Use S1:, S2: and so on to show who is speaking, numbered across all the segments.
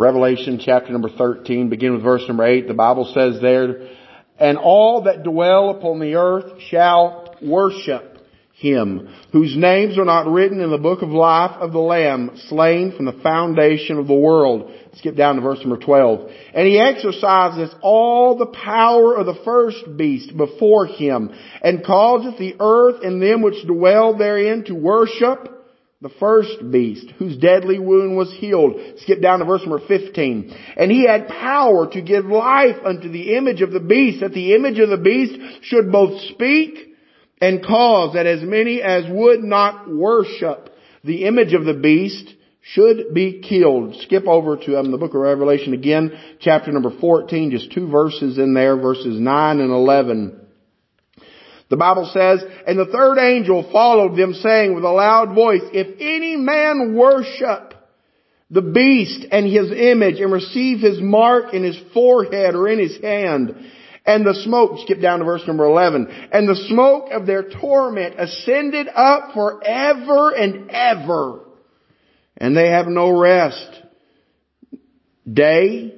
S1: Revelation chapter number 13, begin with verse number 8. The Bible says there, And all that dwell upon the earth shall worship him, whose names are not written in the book of life of the Lamb, slain from the foundation of the world. Skip down to verse number 12. And he exercises all the power of the first beast before him, and causeth the earth and them which dwell therein to worship the first beast, whose deadly wound was healed. Skip down to verse number 15. And he had power to give life unto the image of the beast, that the image of the beast should both speak and cause that as many as would not worship the image of the beast should be killed. Skip over to um, the book of Revelation again, chapter number 14, just two verses in there, verses 9 and 11. The Bible says, And the third angel followed them saying with a loud voice, If any man worship the beast and his image and receive his mark in his forehead or in his hand, and the smoke, skip down to verse number 11, and the smoke of their torment ascended up forever and ever. And they have no rest, day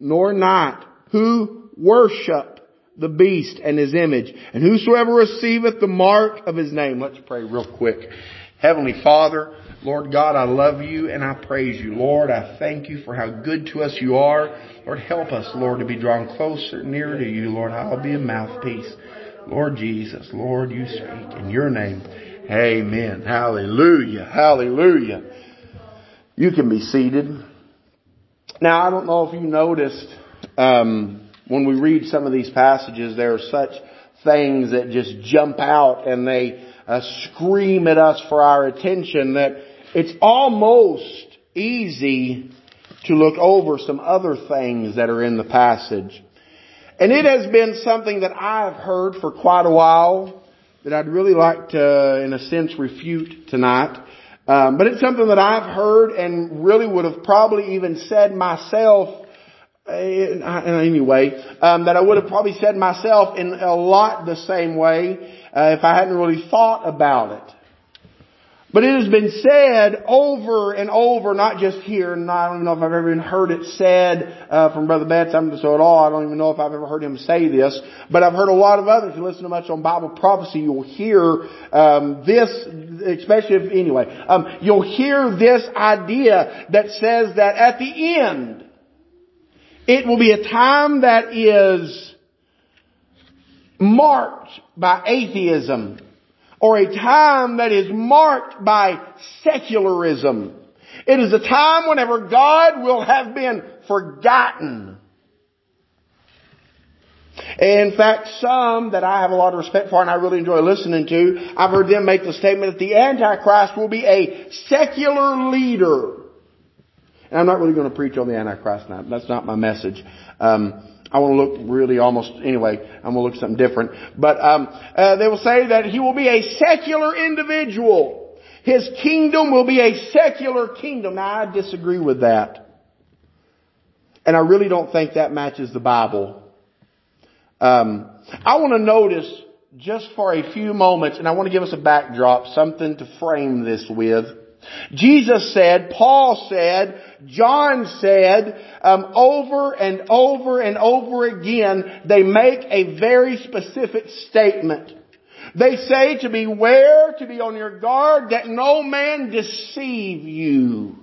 S1: nor night, who worship the beast and his image. And whosoever receiveth the mark of his name. Let's pray real quick. Heavenly Father, Lord God, I love you and I praise you. Lord, I thank you for how good to us you are. Lord, help us, Lord, to be drawn closer, nearer to you. Lord, I'll be a mouthpiece. Lord Jesus, Lord, you speak in your name. Amen. Hallelujah. Hallelujah. You can be seated. Now, I don't know if you noticed, um, when we read some of these passages, there are such things that just jump out and they uh, scream at us for our attention that it's almost easy to look over some other things that are in the passage. And it has been something that I've heard for quite a while that I'd really like to, in a sense, refute tonight. Um, but it's something that I've heard and really would have probably even said myself anyway, um, that I would have probably said myself in a lot the same way uh, if I hadn't really thought about it. But it has been said over and over, not just here, and I don't even know if I've ever even heard it said uh, from Brother Betts. I'm so at all. I don't even know if I've ever heard him say this, but I've heard a lot of others. If you listen to much on Bible prophecy, you'll hear um, this, especially if anyway, um, you'll hear this idea that says that at the end, it will be a time that is marked by atheism or a time that is marked by secularism. It is a time whenever God will have been forgotten. In fact, some that I have a lot of respect for and I really enjoy listening to, I've heard them make the statement that the Antichrist will be a secular leader. And I'm not really going to preach on the Antichrist now. That's not my message. Um, I want to look really almost, anyway, I'm going to look something different. But um, uh, they will say that he will be a secular individual. His kingdom will be a secular kingdom. Now, I disagree with that. And I really don't think that matches the Bible. Um, I want to notice just for a few moments, and I want to give us a backdrop, something to frame this with. Jesus said, Paul said, John said, um, over and over and over again, they make a very specific statement. They say to beware, to be on your guard, that no man deceive you.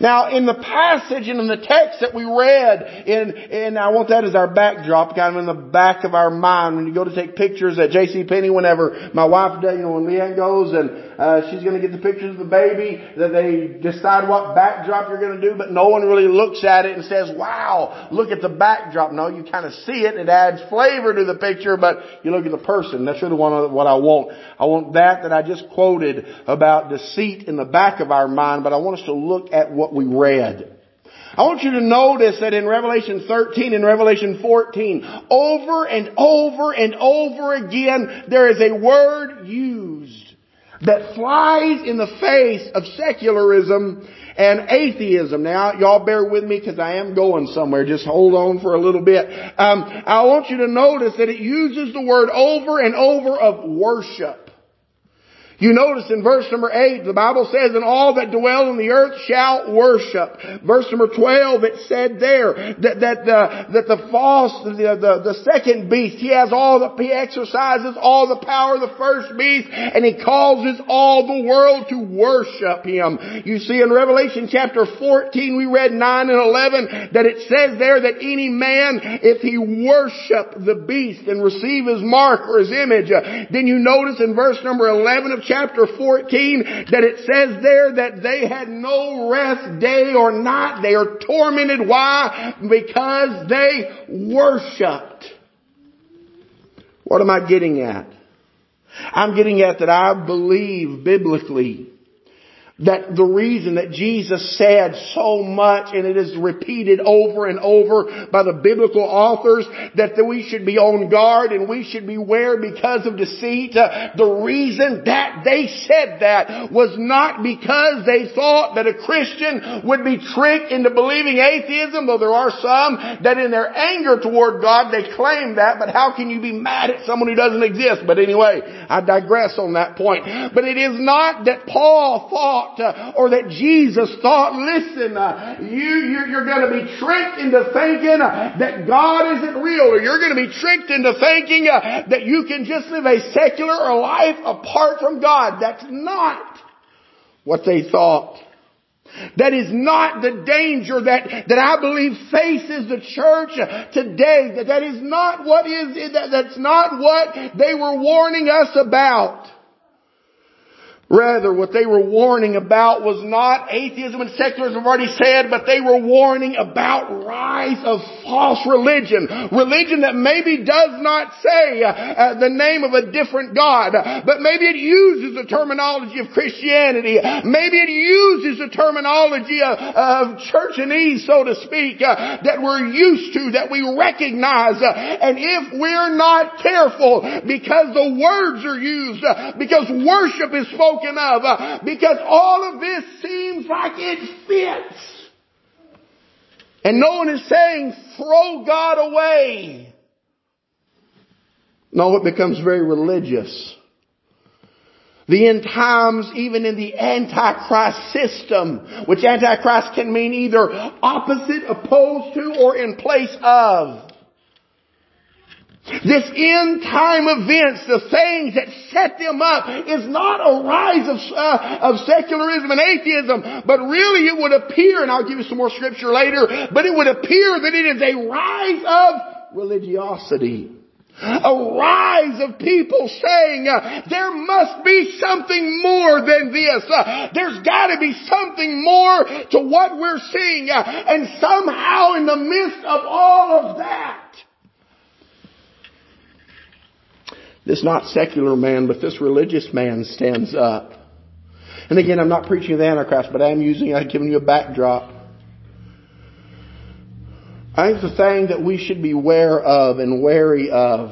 S1: Now, in the passage and in the text that we read, in, and I want that as our backdrop, kind of in the back of our mind, when you go to take pictures at J.C. Penney, whenever my wife, you know, when Leanne goes and uh, she's going to get the pictures of the baby, that they decide what backdrop you're going to do, but no one really looks at it and says, "Wow, look at the backdrop." No, you kind of see it, it adds flavor to the picture, but you look at the person. That's really one what I want. I want that that I just quoted about deceit in the back of our mind, but I want us to look at what we read. I want you to notice that in Revelation 13 and Revelation 14, over and over and over again, there is a word used that flies in the face of secularism and atheism. Now, y'all bear with me because I am going somewhere. Just hold on for a little bit. Um, I want you to notice that it uses the word over and over of worship. You notice in verse number 8, the Bible says, and all that dwell in the earth shall worship. Verse number 12, it said there that, that the, that the false, the, the, the second beast, he has all the, he exercises all the power of the first beast and he causes all the world to worship him. You see in Revelation chapter 14, we read 9 and 11 that it says there that any man, if he worship the beast and receive his mark or his image, then you notice in verse number 11 of chapter 14 that it says there that they had no rest day or night. They are tormented. Why? Because they worshiped. What am I getting at? I'm getting at that I believe biblically that the reason that Jesus said so much, and it is repeated over and over by the biblical authors, that we should be on guard and we should beware because of deceit. Uh, the reason that they said that was not because they thought that a Christian would be tricked into believing atheism, though there are some that in their anger toward God they claim that, but how can you be mad at someone who doesn't exist? But anyway, I digress on that point. But it is not that Paul thought thought uh, or that Jesus thought, listen, uh, you, you're, going to be tricked into thinking uh, that God isn't real or you're going to be tricked into thinking that you can just live a secular life apart from God. That's not what they thought. That is not the danger that, that I believe faces the church today. That, that is not what is, that, that's not what they were warning us about. Rather, what they were warning about was not atheism and secularism, I've already said, but they were warning about rise of false religion. Religion that maybe does not say uh, the name of a different God, but maybe it uses the terminology of Christianity. Maybe it uses the terminology of, of churchanese, so to speak, uh, that we're used to, that we recognize. Uh, and if we're not careful, because the words are used, uh, because worship is spoken, spoken of uh, because all of this seems like it fits. And no one is saying throw God away. No, it becomes very religious. The end times, even in the Antichrist system, which Antichrist can mean either opposite, opposed to, or in place of. This end time events, the things that set them up is not a rise of, uh, of secularism and atheism, but really it would appear, and I'll give you some more scripture later, but it would appear that it is a rise of religiosity. A rise of people saying, uh, there must be something more than this. Uh, there's gotta be something more to what we're seeing. Uh, and somehow in the midst of all of that, This not secular man, but this religious man stands up. And again, I'm not preaching the Antichrist, but I am using, I've given you a backdrop. I think the thing that we should be aware of and wary of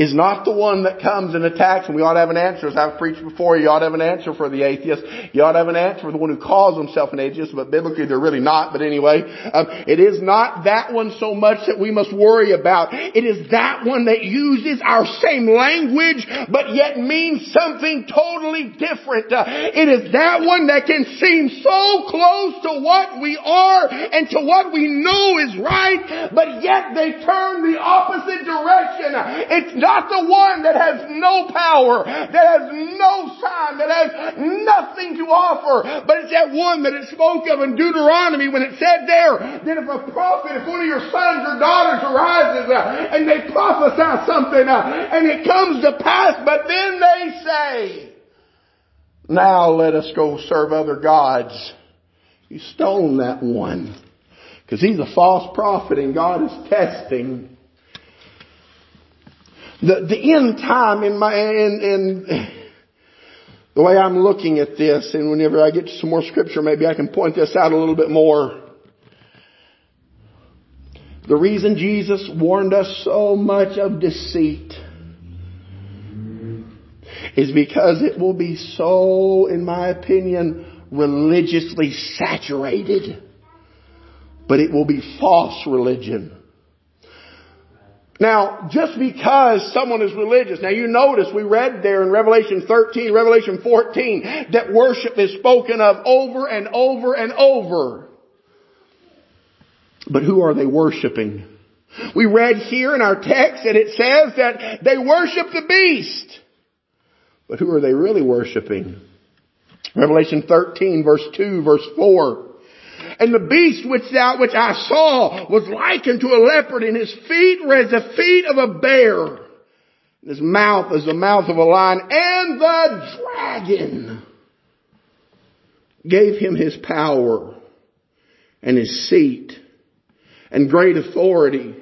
S1: is not the one that comes and attacks, and we ought to have an answer. As I've preached before, you ought to have an answer for the atheist. You ought to have an answer for the one who calls himself an atheist, but biblically they're really not. But anyway, um, it is not that one so much that we must worry about. It is that one that uses our same language, but yet means something totally different. Uh, it is that one that can seem so close to what we are and to what we know is right, but yet they turn the opposite direction. It's not not the one that has no power, that has no sign, that has nothing to offer, but it's that one that it spoke of in Deuteronomy when it said there that if a prophet, if one of your sons or daughters arises uh, and they prophesy something uh, and it comes to pass, but then they say, now let us go serve other gods. You stone that one. Because he's a false prophet and God is testing the, the end time in my, in, in the way I'm looking at this, and whenever I get to some more scripture, maybe I can point this out a little bit more. The reason Jesus warned us so much of deceit is because it will be so, in my opinion, religiously saturated. But it will be false religion. Now, just because someone is religious, now you notice we read there in Revelation 13, Revelation 14, that worship is spoken of over and over and over. But who are they worshiping? We read here in our text and it says that they worship the beast. But who are they really worshiping? Revelation 13 verse 2, verse 4. And the beast which thou, which I saw was likened to a leopard and his feet were as the feet of a bear. And his mouth is the mouth of a lion and the dragon gave him his power and his seat and great authority.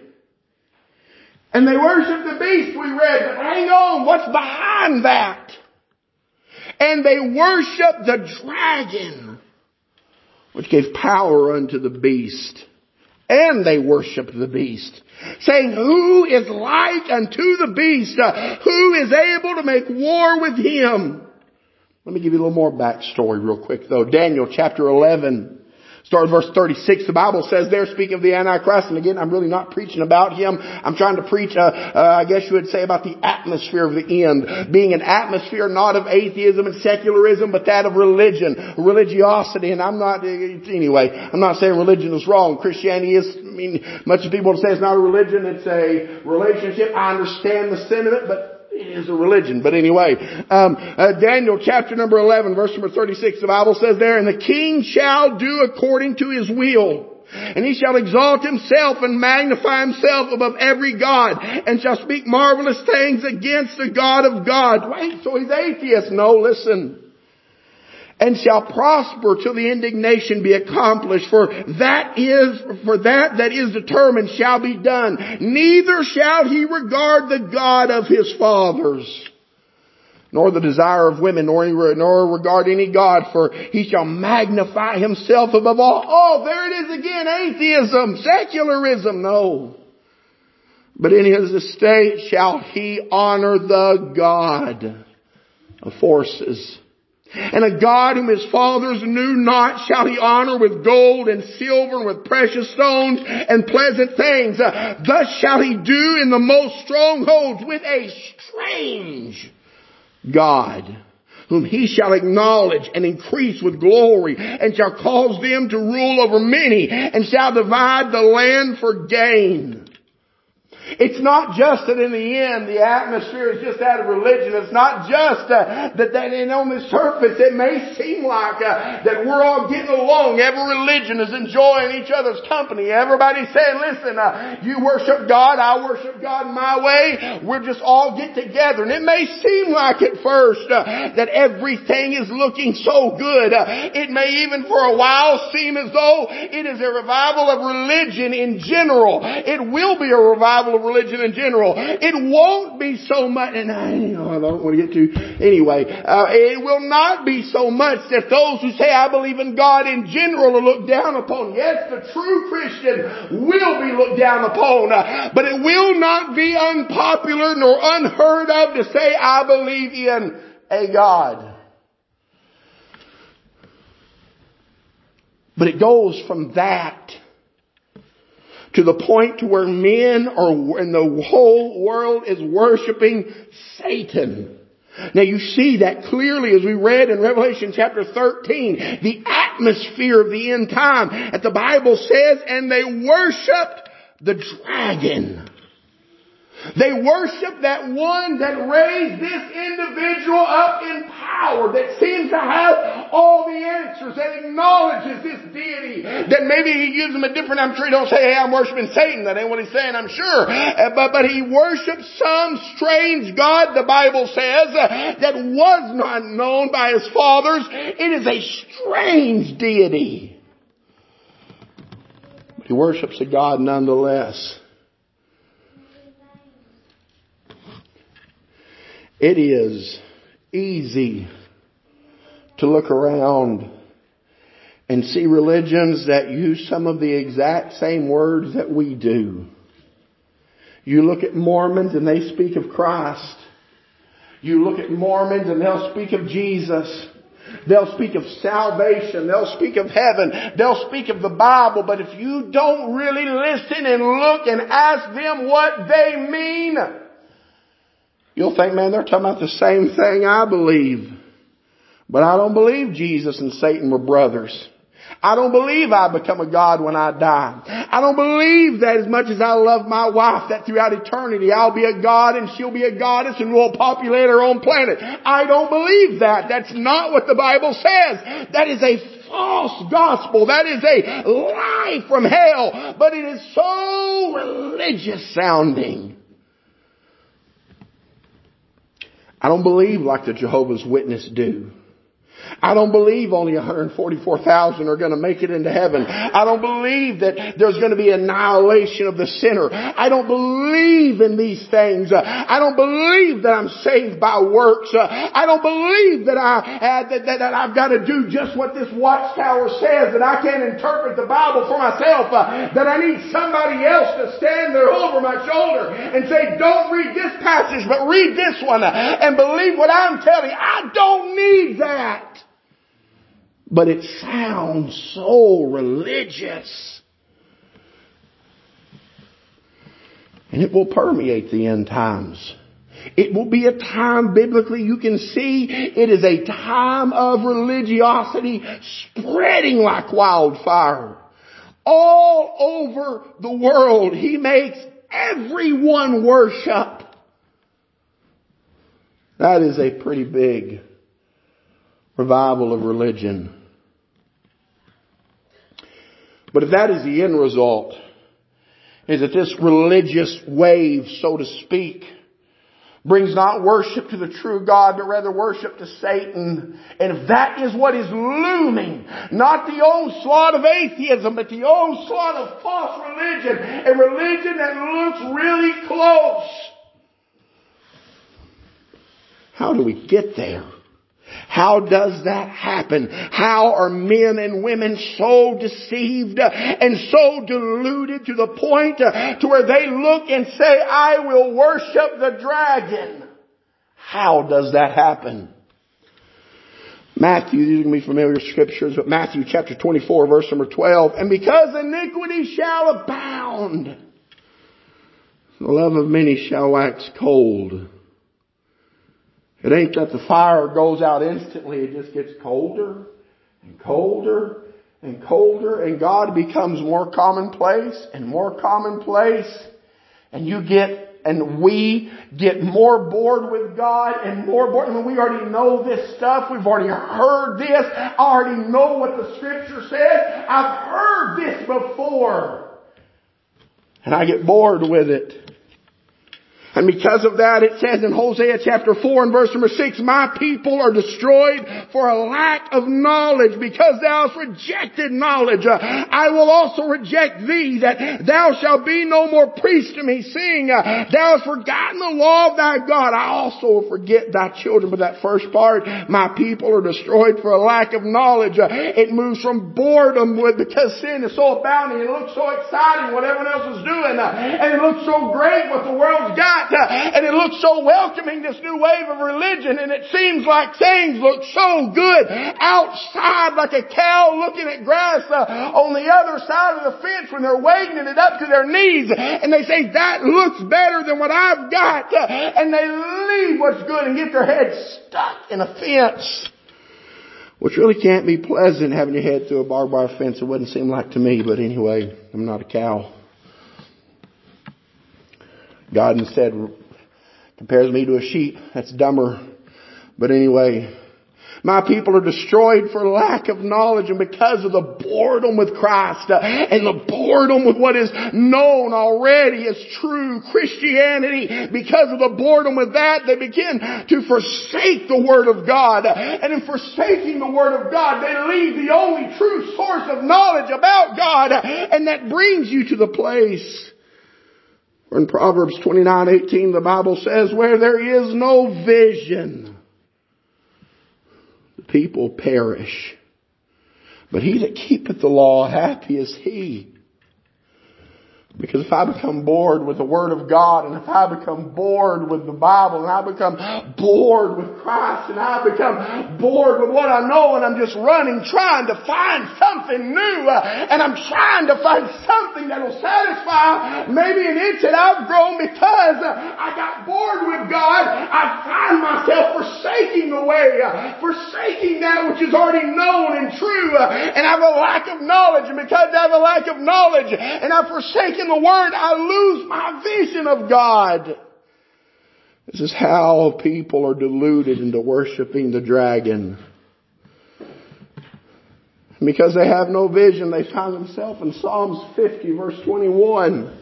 S1: And they worshiped the beast, we read, but hang on, what's behind that? And they worshiped the dragon, which gave power unto the beast. And they worshiped the beast, saying, who is like unto the beast? Uh, who is able to make war with him? Let me give you a little more backstory real quick though. Daniel chapter 11. Start verse 36. The Bible says there, speaking of the Antichrist, and again, I'm really not preaching about him. I'm trying to preach, uh, uh, I guess you would say about the atmosphere of the end. Being an atmosphere not of atheism and secularism, but that of religion, religiosity. And I'm not, anyway, I'm not saying religion is wrong. Christianity is, I mean, much of people say it's not a religion, it's a relationship. I understand the sentiment, but is a religion. But anyway, um, uh, Daniel chapter number 11 verse number 36, the Bible says there, and the king shall do according to his will. And he shall exalt himself and magnify himself above every God and shall speak marvelous things against the God of God. Wait, so he's atheist. No, listen and shall prosper till the indignation be accomplished. For that is, for that that is determined shall be done. Neither shall he regard the God of his fathers, nor the desire of women, nor, any, nor regard any God, for he shall magnify himself above all. Oh, there it is again, atheism, secularism, no. But in his estate shall he honor the God of forces and a God whom his fathers knew not shall he honor with gold and silver and with precious stones and pleasant things. Uh, thus shall he do in the most strongholds with a strange God whom he shall acknowledge and increase with glory and shall cause them to rule over many and shall divide the land for gain. It's not just that in the end the atmosphere is just out of religion. It's not just uh, that, that and on the surface it may seem like uh, that we're all getting along. Every religion is enjoying each other's company. Everybody's saying, listen, uh, you worship God, I worship God my way. We'll just all get together. And it may seem like at first uh, that everything is looking so good. Uh, it may even for a while seem as though it is a revival of religion in general. It will be a revival religion in general. It won't be so much, and I, I don't want to get to, anyway, uh, it will not be so much that those who say I believe in God in general are looked down upon. Yes, the true Christian will be looked down upon, uh, but it will not be unpopular nor unheard of to say I believe in a God. But it goes from that to the point to where men are, and the whole world is worshiping Satan. Now you see that clearly as we read in Revelation chapter 13, the atmosphere of the end time. That the Bible says, and they worshiped the dragon. They worship that one that raised this individual up in power, that seems to have all the answers, that acknowledges this deity, that maybe he gives them a different, I'm sure he don't say, hey, I'm worshiping Satan. That ain't what he's saying, I'm sure. Uh, but, but he worships some strange God, the Bible says, uh, that was not known by his fathers. It is a strange deity. But he worships a God nonetheless. It is easy to look around and see religions that use some of the exact same words that we do. You look at Mormons and they speak of Christ. You look at Mormons and they'll speak of Jesus. They'll speak of salvation. They'll speak of heaven. They'll speak of the Bible. But if you don't really listen and look and ask them what they mean, you'll think, man, they're talking about the same thing I believe. But I don't believe Jesus and Satan were brothers. I don't believe I become a God when I die. I don't believe that as much as I love my wife that throughout eternity I'll be a God and she'll be a goddess and we'll populate our own planet. I don't believe that. That's not what the Bible says. That is a false gospel. That is a lie from hell. But it is so religious sounding. I don't believe like the Jehovah's Witness do. I don't believe only 144,000 are going to make it into heaven. I don't believe that there's going to be annihilation of the sinner. I don't believe in these things. I don't believe that I'm saved by works. I don't believe that I uh, that, that, that, I've got to do just what this watchtower says. That I can't interpret the Bible for myself. Uh, that I need somebody else to stand there over my shoulder and say, "Don't read this passage, but read this one and believe what I'm telling." you. I don't need that. But it sounds so religious. And it will permeate the end times. It will be a time biblically you can see it is a time of religiosity spreading like wildfire. All over the world, He makes everyone worship. That is a pretty big revival of religion. But if that is the end result, is that this religious wave, so to speak, brings not worship to the true God, but rather worship to Satan. And if that is what is looming, not the onslaught of atheism, but the onslaught of false religion, a religion that looks really close, how do we get there? How does that happen? How are men and women so deceived and so deluded to the point to where they look and say, I will worship the dragon? How does that happen? Matthew, these are going to be familiar scriptures, but Matthew chapter 24 verse number 12, and because iniquity shall abound, the love of many shall wax cold. It ain't that the fire goes out instantly, it just gets colder and colder and colder and God becomes more commonplace and more commonplace and you get and we get more bored with God and more bored. I mean, we already know this stuff. We've already heard this. I already know what the scripture says. I've heard this before. And I get bored with it. And because of that, it says in Hosea chapter 4 and verse number 6, My people are destroyed for a lack of knowledge because thou hast rejected knowledge. Uh, I will also reject thee that thou shalt be no more priest to me, seeing uh, thou hast forgotten the law of thy God. I also will forget thy children. But that first part, my people are destroyed for a lack of knowledge. Uh, it moves from boredom with, because sin is so abounding. It looks so exciting what everyone else is doing. And it looks so great what the world's got and it looks so welcoming, this new wave of religion, and it seems like things look so good outside like a cow looking at grass uh, on the other side of the fence when they're wading it up to their knees, and they say, that looks better than what I've got, uh, and they leave what's good and get their head stuck in a fence. Which really can't be pleasant having your head through a barbed wire fence. It wouldn't seem like to me, but anyway, I'm not a cow. God instead compares me to a sheep. That's dumber. But anyway, my people are destroyed for lack of knowledge and because of the boredom with Christ uh, and the boredom with what is known already as true Christianity. Because of the boredom with that, they begin to forsake the Word of God. And in forsaking the Word of God, they leave the only true source of knowledge about God. And that brings you to the place in Proverbs 29:18 the Bible says, where there is no vision, the people perish. But he that keepeth the law, happy is he. Because if I become bored with the Word of God and if I become bored with the Bible and I become bored with Christ and I become bored with what I know and I'm just running trying to find something new uh, and I'm trying to find something that will satisfy maybe an itch that I've grown because uh, I got bored with God, I find myself forsaking the way, uh, forsaking that which is already known and true and I have a lack of knowledge and because I have a lack of knowledge and I've forsaken the Word, I lose my vision of God. This is how people are deluded into worshiping the dragon. Because they have no vision, they find themselves in Psalms 50 verse 21.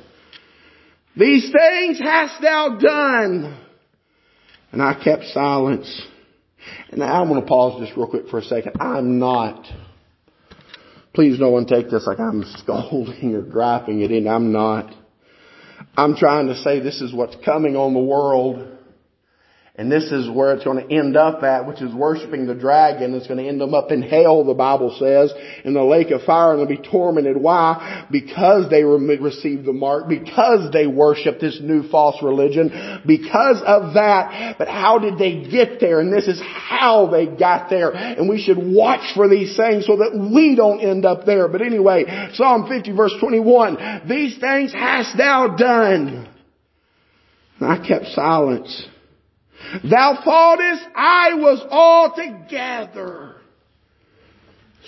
S1: These things hast thou done. And I kept silence. And now I'm going to pause just real quick for a second. I'm not Please no one take this like I'm scolding or griping it in. I'm not. I'm trying to say this is what's coming on the world and this is where it's going to end up at, which is worshiping the dragon. It's going to end them up in hell, the Bible says, in the lake of fire, and they'll be tormented. Why? Because they received the mark, because they worship this new false religion, because of that. But how did they get there? And this is how they got there. And we should watch for these things so that we don't end up there. But anyway, Psalm 50 verse 21, these things hast thou done. And I kept silence. Thou thoughtest I was altogether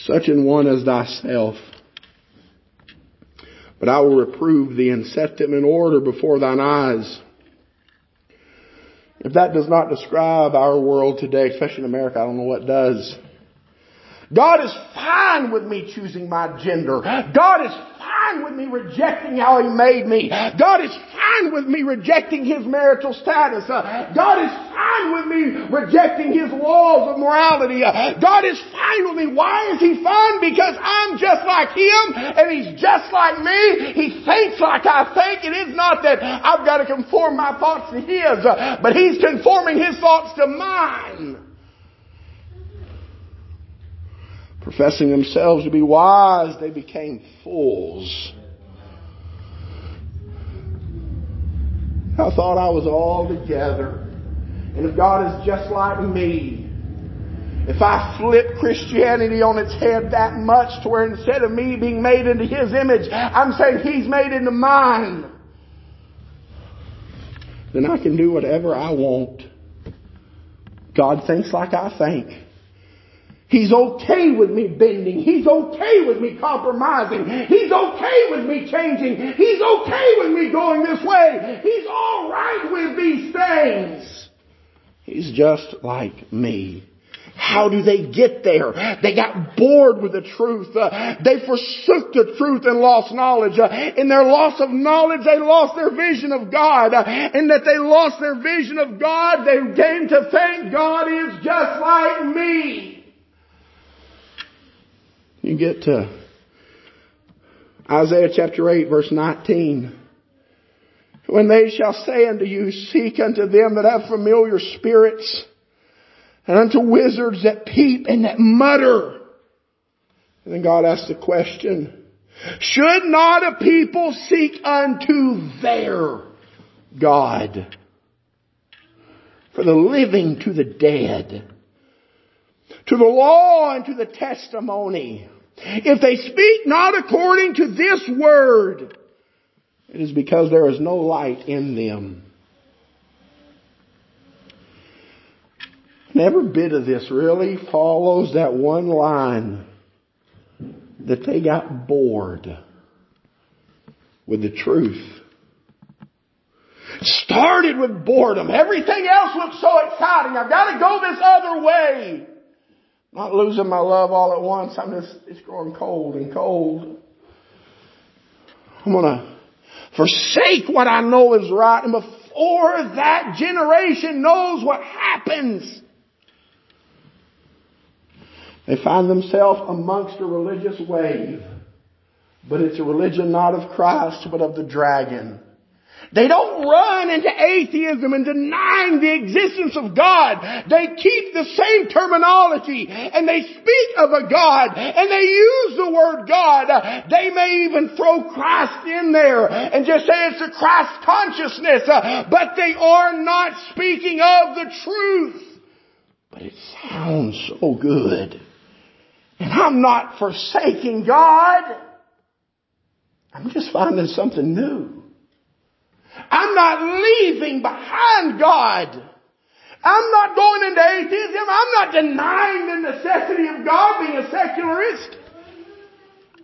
S1: such an one as thyself. But I will reprove thee and set them in order before thine eyes. If that does not describe our world today, especially in America, I don't know what does. God is fine with me choosing my gender. God is fine with me rejecting how He made me. God is fine with me rejecting His marital status. God is fine with me rejecting His laws of morality. God is fine with me. Why is He fine? Because I'm just like Him and He's just like me. He thinks like I think. It is not that I've got to conform my thoughts to His, but He's conforming His thoughts to mine. Professing themselves to be wise, they became fools. I thought I was all together. And if God is just like me, if I flip Christianity on its head that much to where instead of me being made into His image, I'm saying He's made into mine, then I can do whatever I want. God thinks like I think. He's okay with me bending. He's okay with me compromising. He's okay with me changing. He's okay with me going this way. He's alright with these things. He's just like me. How do they get there? They got bored with the truth. Uh, they forsook the truth and lost knowledge. Uh, in their loss of knowledge, they lost their vision of God. Uh, and that they lost their vision of God, they came to think God is just like me. You get to Isaiah chapter 8 verse 19. When they shall say unto you, seek unto them that have familiar spirits, and unto wizards that peep and that mutter. And then God asks the question, should not a people seek unto their God? For the living to the dead to the law and to the testimony. If they speak not according to this word, it is because there is no light in them. And every bit of this really follows that one line that they got bored with the truth. Started with boredom. Everything else looks so exciting. I've got to go this other way. Not losing my love all at once. I'm just, it's growing cold and cold. I'm gonna forsake what I know is right and before that generation knows what happens, they find themselves amongst a religious wave. But it's a religion not of Christ, but of the dragon. They don't run into atheism and denying the existence of God. They keep the same terminology and they speak of a God and they use the word God. They may even throw Christ in there and just say it's a Christ consciousness, uh, but they are not speaking of the truth. But it sounds so good. And I'm not forsaking God. I'm just finding something new. I'm not leaving behind God. I'm not going into atheism. I'm not denying the necessity of God being a secularist.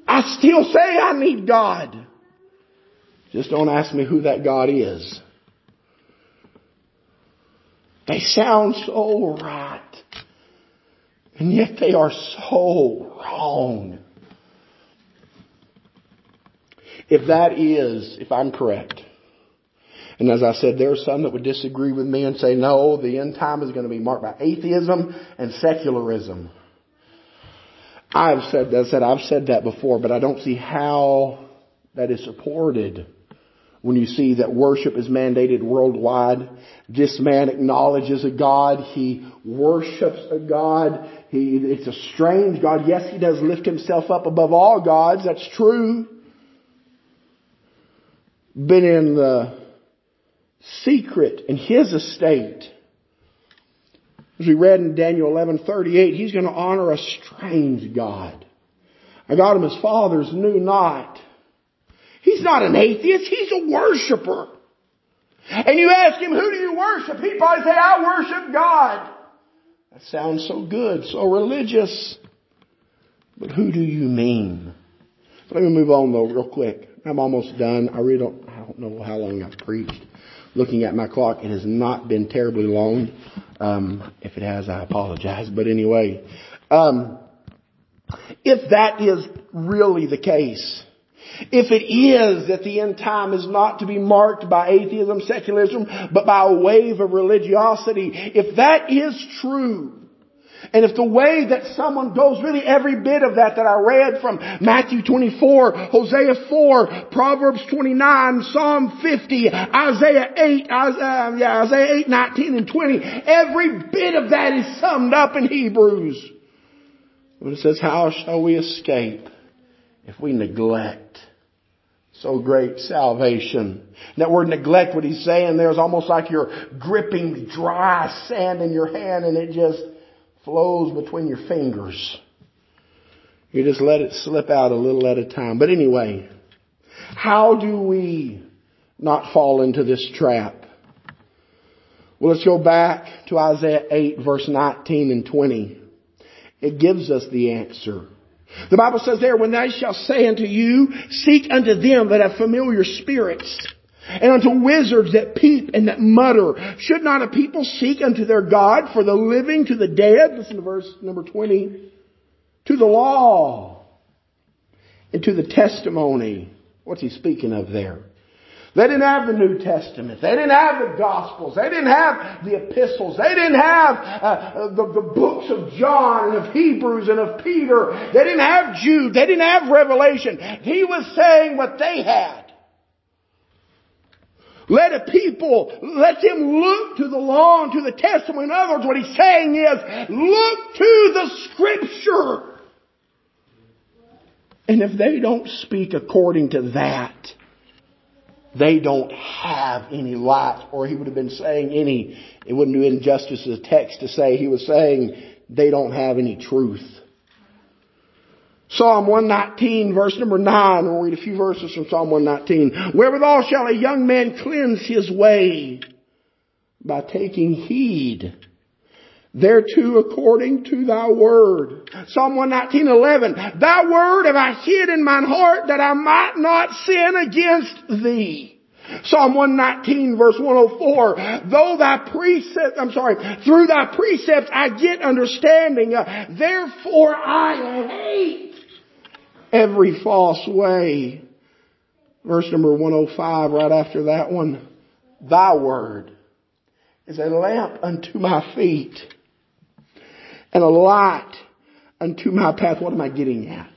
S1: I still say I need God. Just don't ask me who that God is. They sound so right. And yet they are so wrong. If that is, if I'm correct, and as I said, there are some that would disagree with me and say, no, the end time is going to be marked by atheism and secularism. I've said that, I've said that before, but I don't see how that is supported when you see that worship is mandated worldwide. This man acknowledges a God. He worships a God. He, it's a strange God. Yes, he does lift himself up above all gods. That's true. Been in the secret in his estate. As we read in Daniel 11:38, he's going to honor a strange God. A God whom his fathers knew not. He's not an atheist, he's a worshiper. And you ask him, who do you worship? He'd probably say, I worship God. That sounds so good, so religious. But who do you mean? Let me move on though real quick. I'm almost done. I really don't, I don't know how long I've preached looking at my clock, it has not been terribly long. Um, if it has, I apologize. But anyway, um, if that is really the case, if it is that the end time is not to be marked by atheism, secularism, but by a wave of religiosity, if that is true, and if the way that someone goes, really every bit of that that I read from Matthew 24, Hosea 4, Proverbs 29, Psalm 50, Isaiah 8, Isaiah, um, yeah, Isaiah 8, 19 and 20, every bit of that is summed up in Hebrews. When it says, how shall we escape if we neglect so great salvation. That word neglect, what he's saying there is almost like you're gripping dry sand in your hand and it just flows between your fingers. You just let it slip out a little at a time. But anyway, how do we not fall into this trap? Well, let's go back to Isaiah 8 verse 19 and 20. It gives us the answer. The Bible says there, when they shall say unto you, seek unto them that have familiar spirits, and unto wizards that peep and that mutter. Should not a people seek unto their God for the living to the dead? Listen to verse number 20. To the law and to the testimony. What's he speaking of there? They didn't have the New Testament. They didn't have the Gospels. They didn't have the epistles. They didn't have uh, the, the books of John and of Hebrews and of Peter. They didn't have Jude. They didn't have Revelation. He was saying what they had. Let a people, let them look to the law and to the testimony. In other words, what he's saying is, look to the scripture. And if they don't speak according to that, they don't have any light, or he would have been saying any, it wouldn't do injustice to the text to say he was saying they don't have any truth. Psalm 119 verse number 9, we'll read a few verses from Psalm 119. Wherewithal shall a young man cleanse his way? By taking heed thereto according to thy word. Psalm 119, 11. Thy word have I hid in mine heart that I might not sin against thee. Psalm 119 verse 104, though thy precepts, I'm sorry, through thy precepts I get understanding, therefore I hate every false way. Verse number 105, right after that one. Thy word is a lamp unto my feet and a light unto my path. What am I getting at?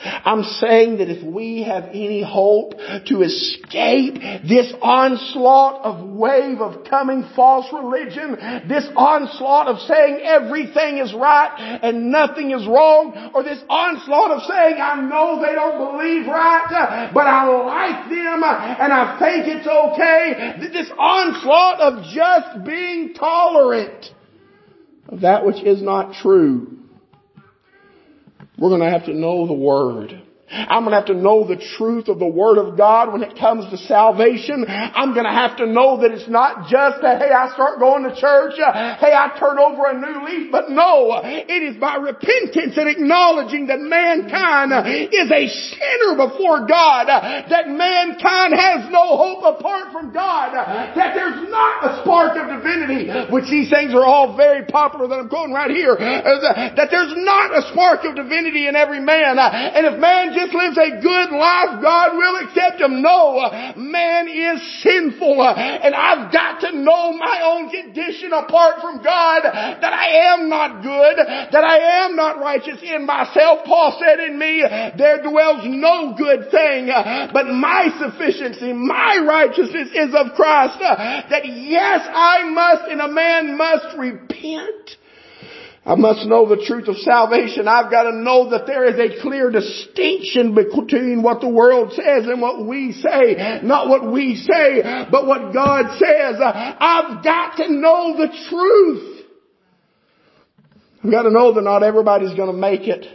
S1: I'm saying that if we have any hope to escape this onslaught of wave of coming false religion, this onslaught of saying everything is right and nothing is wrong, or this onslaught of saying I know they don't believe right, but I like them and I think it's okay, this onslaught of just being tolerant of that which is not true we're going to have to know the Word. I'm going to have to know the truth of the Word of God when it comes to salvation. I'm going to have to know that it's not just that, hey, I start going to church, uh, hey, I turn over a new leaf, but no, it is by repentance and acknowledging that mankind uh, is a sinner before God, uh, that mankind has no hope apart from God, uh, that there's not a spark of divinity, which these things are all very popular that I'm quoting right here, that there's not a spark of divinity in every man, and if man just lives a good life, God will accept him. No, uh, man is sinful uh, and I've got to know my own condition apart from God that I am not good, that I am not righteous in myself. Paul said in me, there dwells no good thing, uh, but my sufficiency, my righteousness is of Christ. That yes, I must and a man must repent I must know the truth of salvation. I've got to know that there is a clear distinction between what the world says and what we say. Not what we say, but what God says. I've got to know the truth. I've got to know that not everybody's going to make it.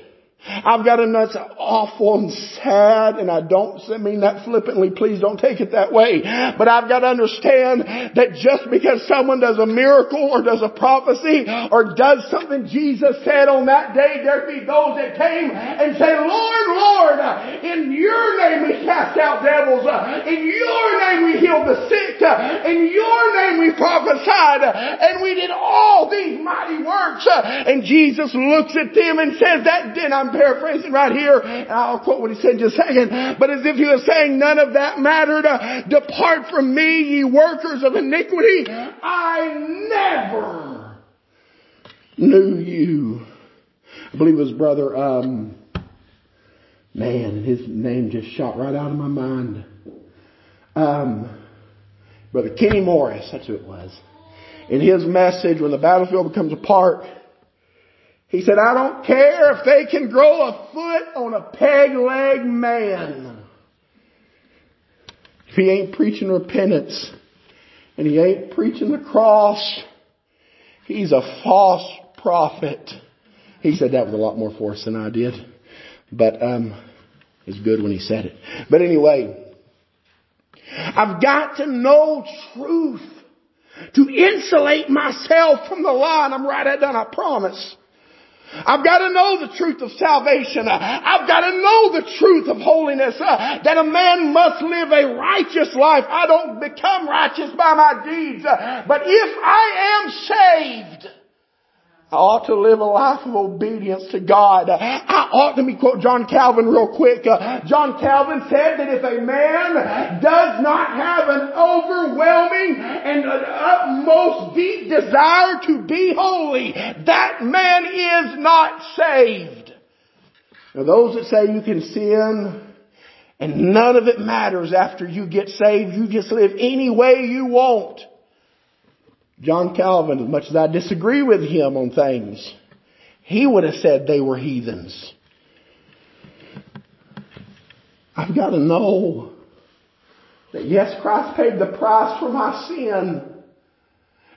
S1: I've got to know it's awful and sad, and I don't mean that flippantly. Please don't take it that way. But I've got to understand that just because someone does a miracle or does a prophecy or does something Jesus said on that day, there be those that came and say, Lord, Lord, in your name we cast out devils. In your name we healed the sick. In your name we prophesied. And we did all these mighty works. And Jesus looks at them and says, that did I'm paraphrasing right here, I'll quote what he said in just a second, but as if he was saying none of that mattered, uh, depart from me, ye workers of iniquity, I never knew you. I believe his brother, um, man, his name just shot right out of my mind. Um, Brother Kenny Morris, that's who it was. In his message, when the battlefield becomes a park, he said, I don't care if they can grow a foot on a peg leg man. If he ain't preaching repentance and he ain't preaching the cross, he's a false prophet. He said that with a lot more force than I did. But um it's good when he said it. But anyway, I've got to know truth to insulate myself from the lie. And I'm right at done, I promise. I've got to know the truth of salvation. I've got to know the truth of holiness. Uh, that a man must live a righteous life. I don't become righteous by my deeds. Uh, but if I am saved, I ought to live a life of obedience to God. I ought, to me quote John Calvin real quick. Uh, John Calvin said that if a man does not have an overwhelming and an utmost deep desire to be holy, that man is not saved. Now those that say you can sin and none of it matters after you get saved, you just live any way you want. John Calvin, as much as I disagree with him on things, he would have said they were heathens. I've got to know that yes, Christ paid the price for my sin.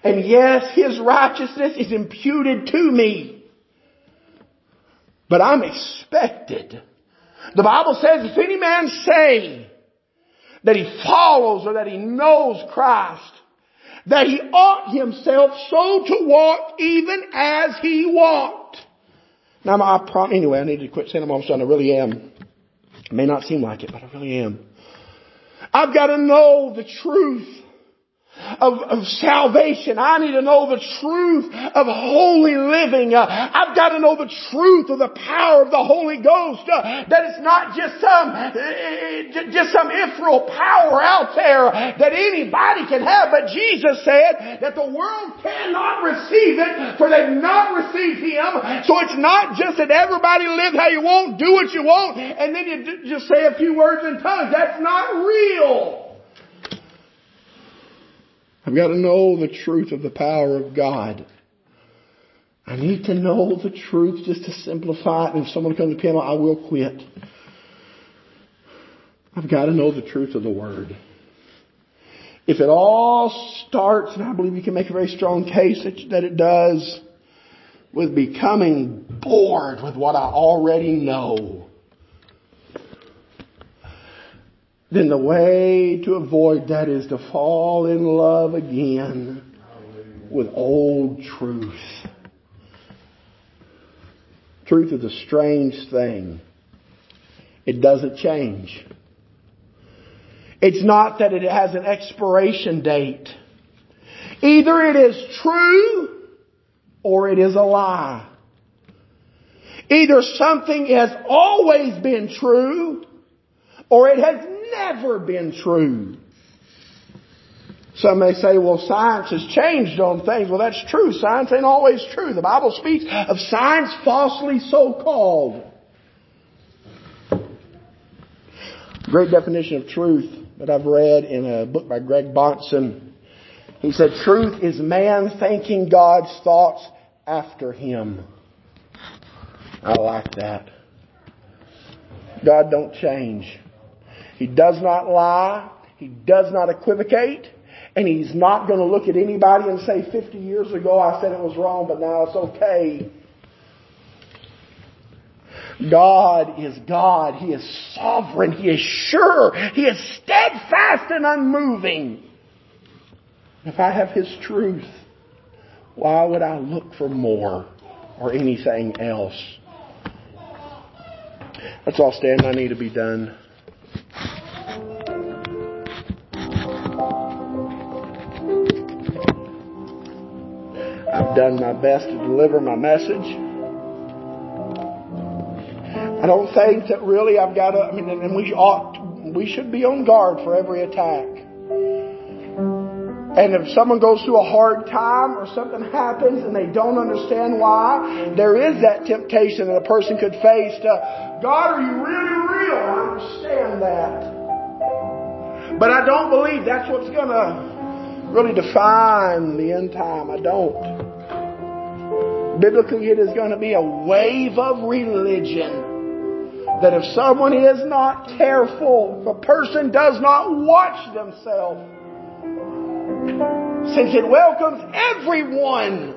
S1: And yes, His righteousness is imputed to me. But I'm expected. The Bible says if any man say that he follows or that he knows Christ, that he ought himself so to walk even as he walked. Now, I prom- anyway, I need to quit saying I'm almost done. I really am. It may not seem like it, but I really am. I've got to know the truth. Of, of salvation. I need to know the truth of holy living. Uh, I've got to know the truth of the power of the Holy Ghost. Uh, that it's not just some, uh, just some ethereal power out there that anybody can have. But Jesus said that the world cannot receive it for they've not received Him. So it's not just that everybody live how you want, do what you want, and then you just say a few words in tongues. That's not real. I've got to know the truth of the power of God. I need to know the truth just to simplify it. And if someone comes to the piano, I will quit. I've got to know the truth of the Word. If it all starts, and I believe you can make a very strong case that it does, with becoming bored with what I already know, then the way to avoid that is to fall in love again with old truth. Truth is a strange thing. It doesn't change. It's not that it has an expiration date. Either it is true or it is a lie. Either something has always been true or it has never been true. Some may say, well, science has changed on things. Well, that's true. Science ain't always true. The Bible speaks of science falsely so called. Great definition of truth that I've read in a book by Greg Bahnsen. He said, truth is man thinking God's thoughts after him. I like that. God don't change. He does not lie. He does not equivocate. And he's not going to look at anybody and say, 50 years ago I said it was wrong, but now it's okay. God is God. He is sovereign. He is sure. He is steadfast and unmoving. If I have His truth, why would I look for more or anything else? Let's all stand. I need to be done. Done my best to deliver my message. I don't think that really I've got to, I mean, and we ought, we should be on guard for every attack. And if someone goes through a hard time or something happens and they don't understand why, there is that temptation that a person could face to, God, are you really real? I understand that. But I don't believe that's what's going to really define the end time. I don't. Biblically, it is going to be a wave of religion. That if someone is not careful, if a person does not watch themselves, since it welcomes everyone,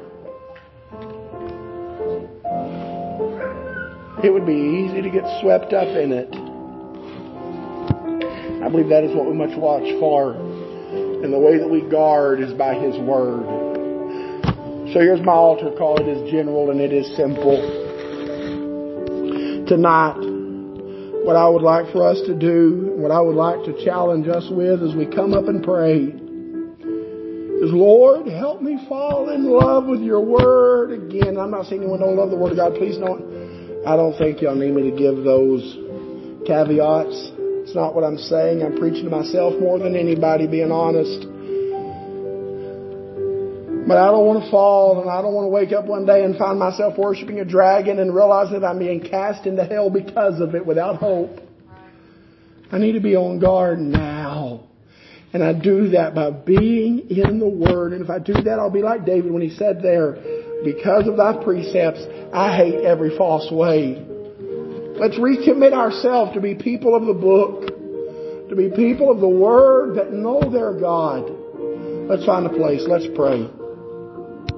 S1: it would be easy to get swept up in it. I believe that is what we must watch for. And the way that we guard is by His Word. So here's my altar call. It is general and it is simple. Tonight, what I would like for us to do, what I would like to challenge us with as we come up and pray, is Lord, help me fall in love with your word again. I'm not saying anyone don't love the word of God. Please don't. I don't think y'all need me to give those caveats. It's not what I'm saying. I'm preaching to myself more than anybody, being honest. But I don't want to fall and I don't want to wake up one day and find myself worshiping a dragon and realize that I'm being cast into hell because of it without hope. I need to be on guard now. And I do that by being in the Word. And if I do that, I'll be like David when he said there, because of thy precepts, I hate every false way. Let's recommit ourselves to be people of the book, to be people of the Word that know their God. Let's find a place. Let's pray.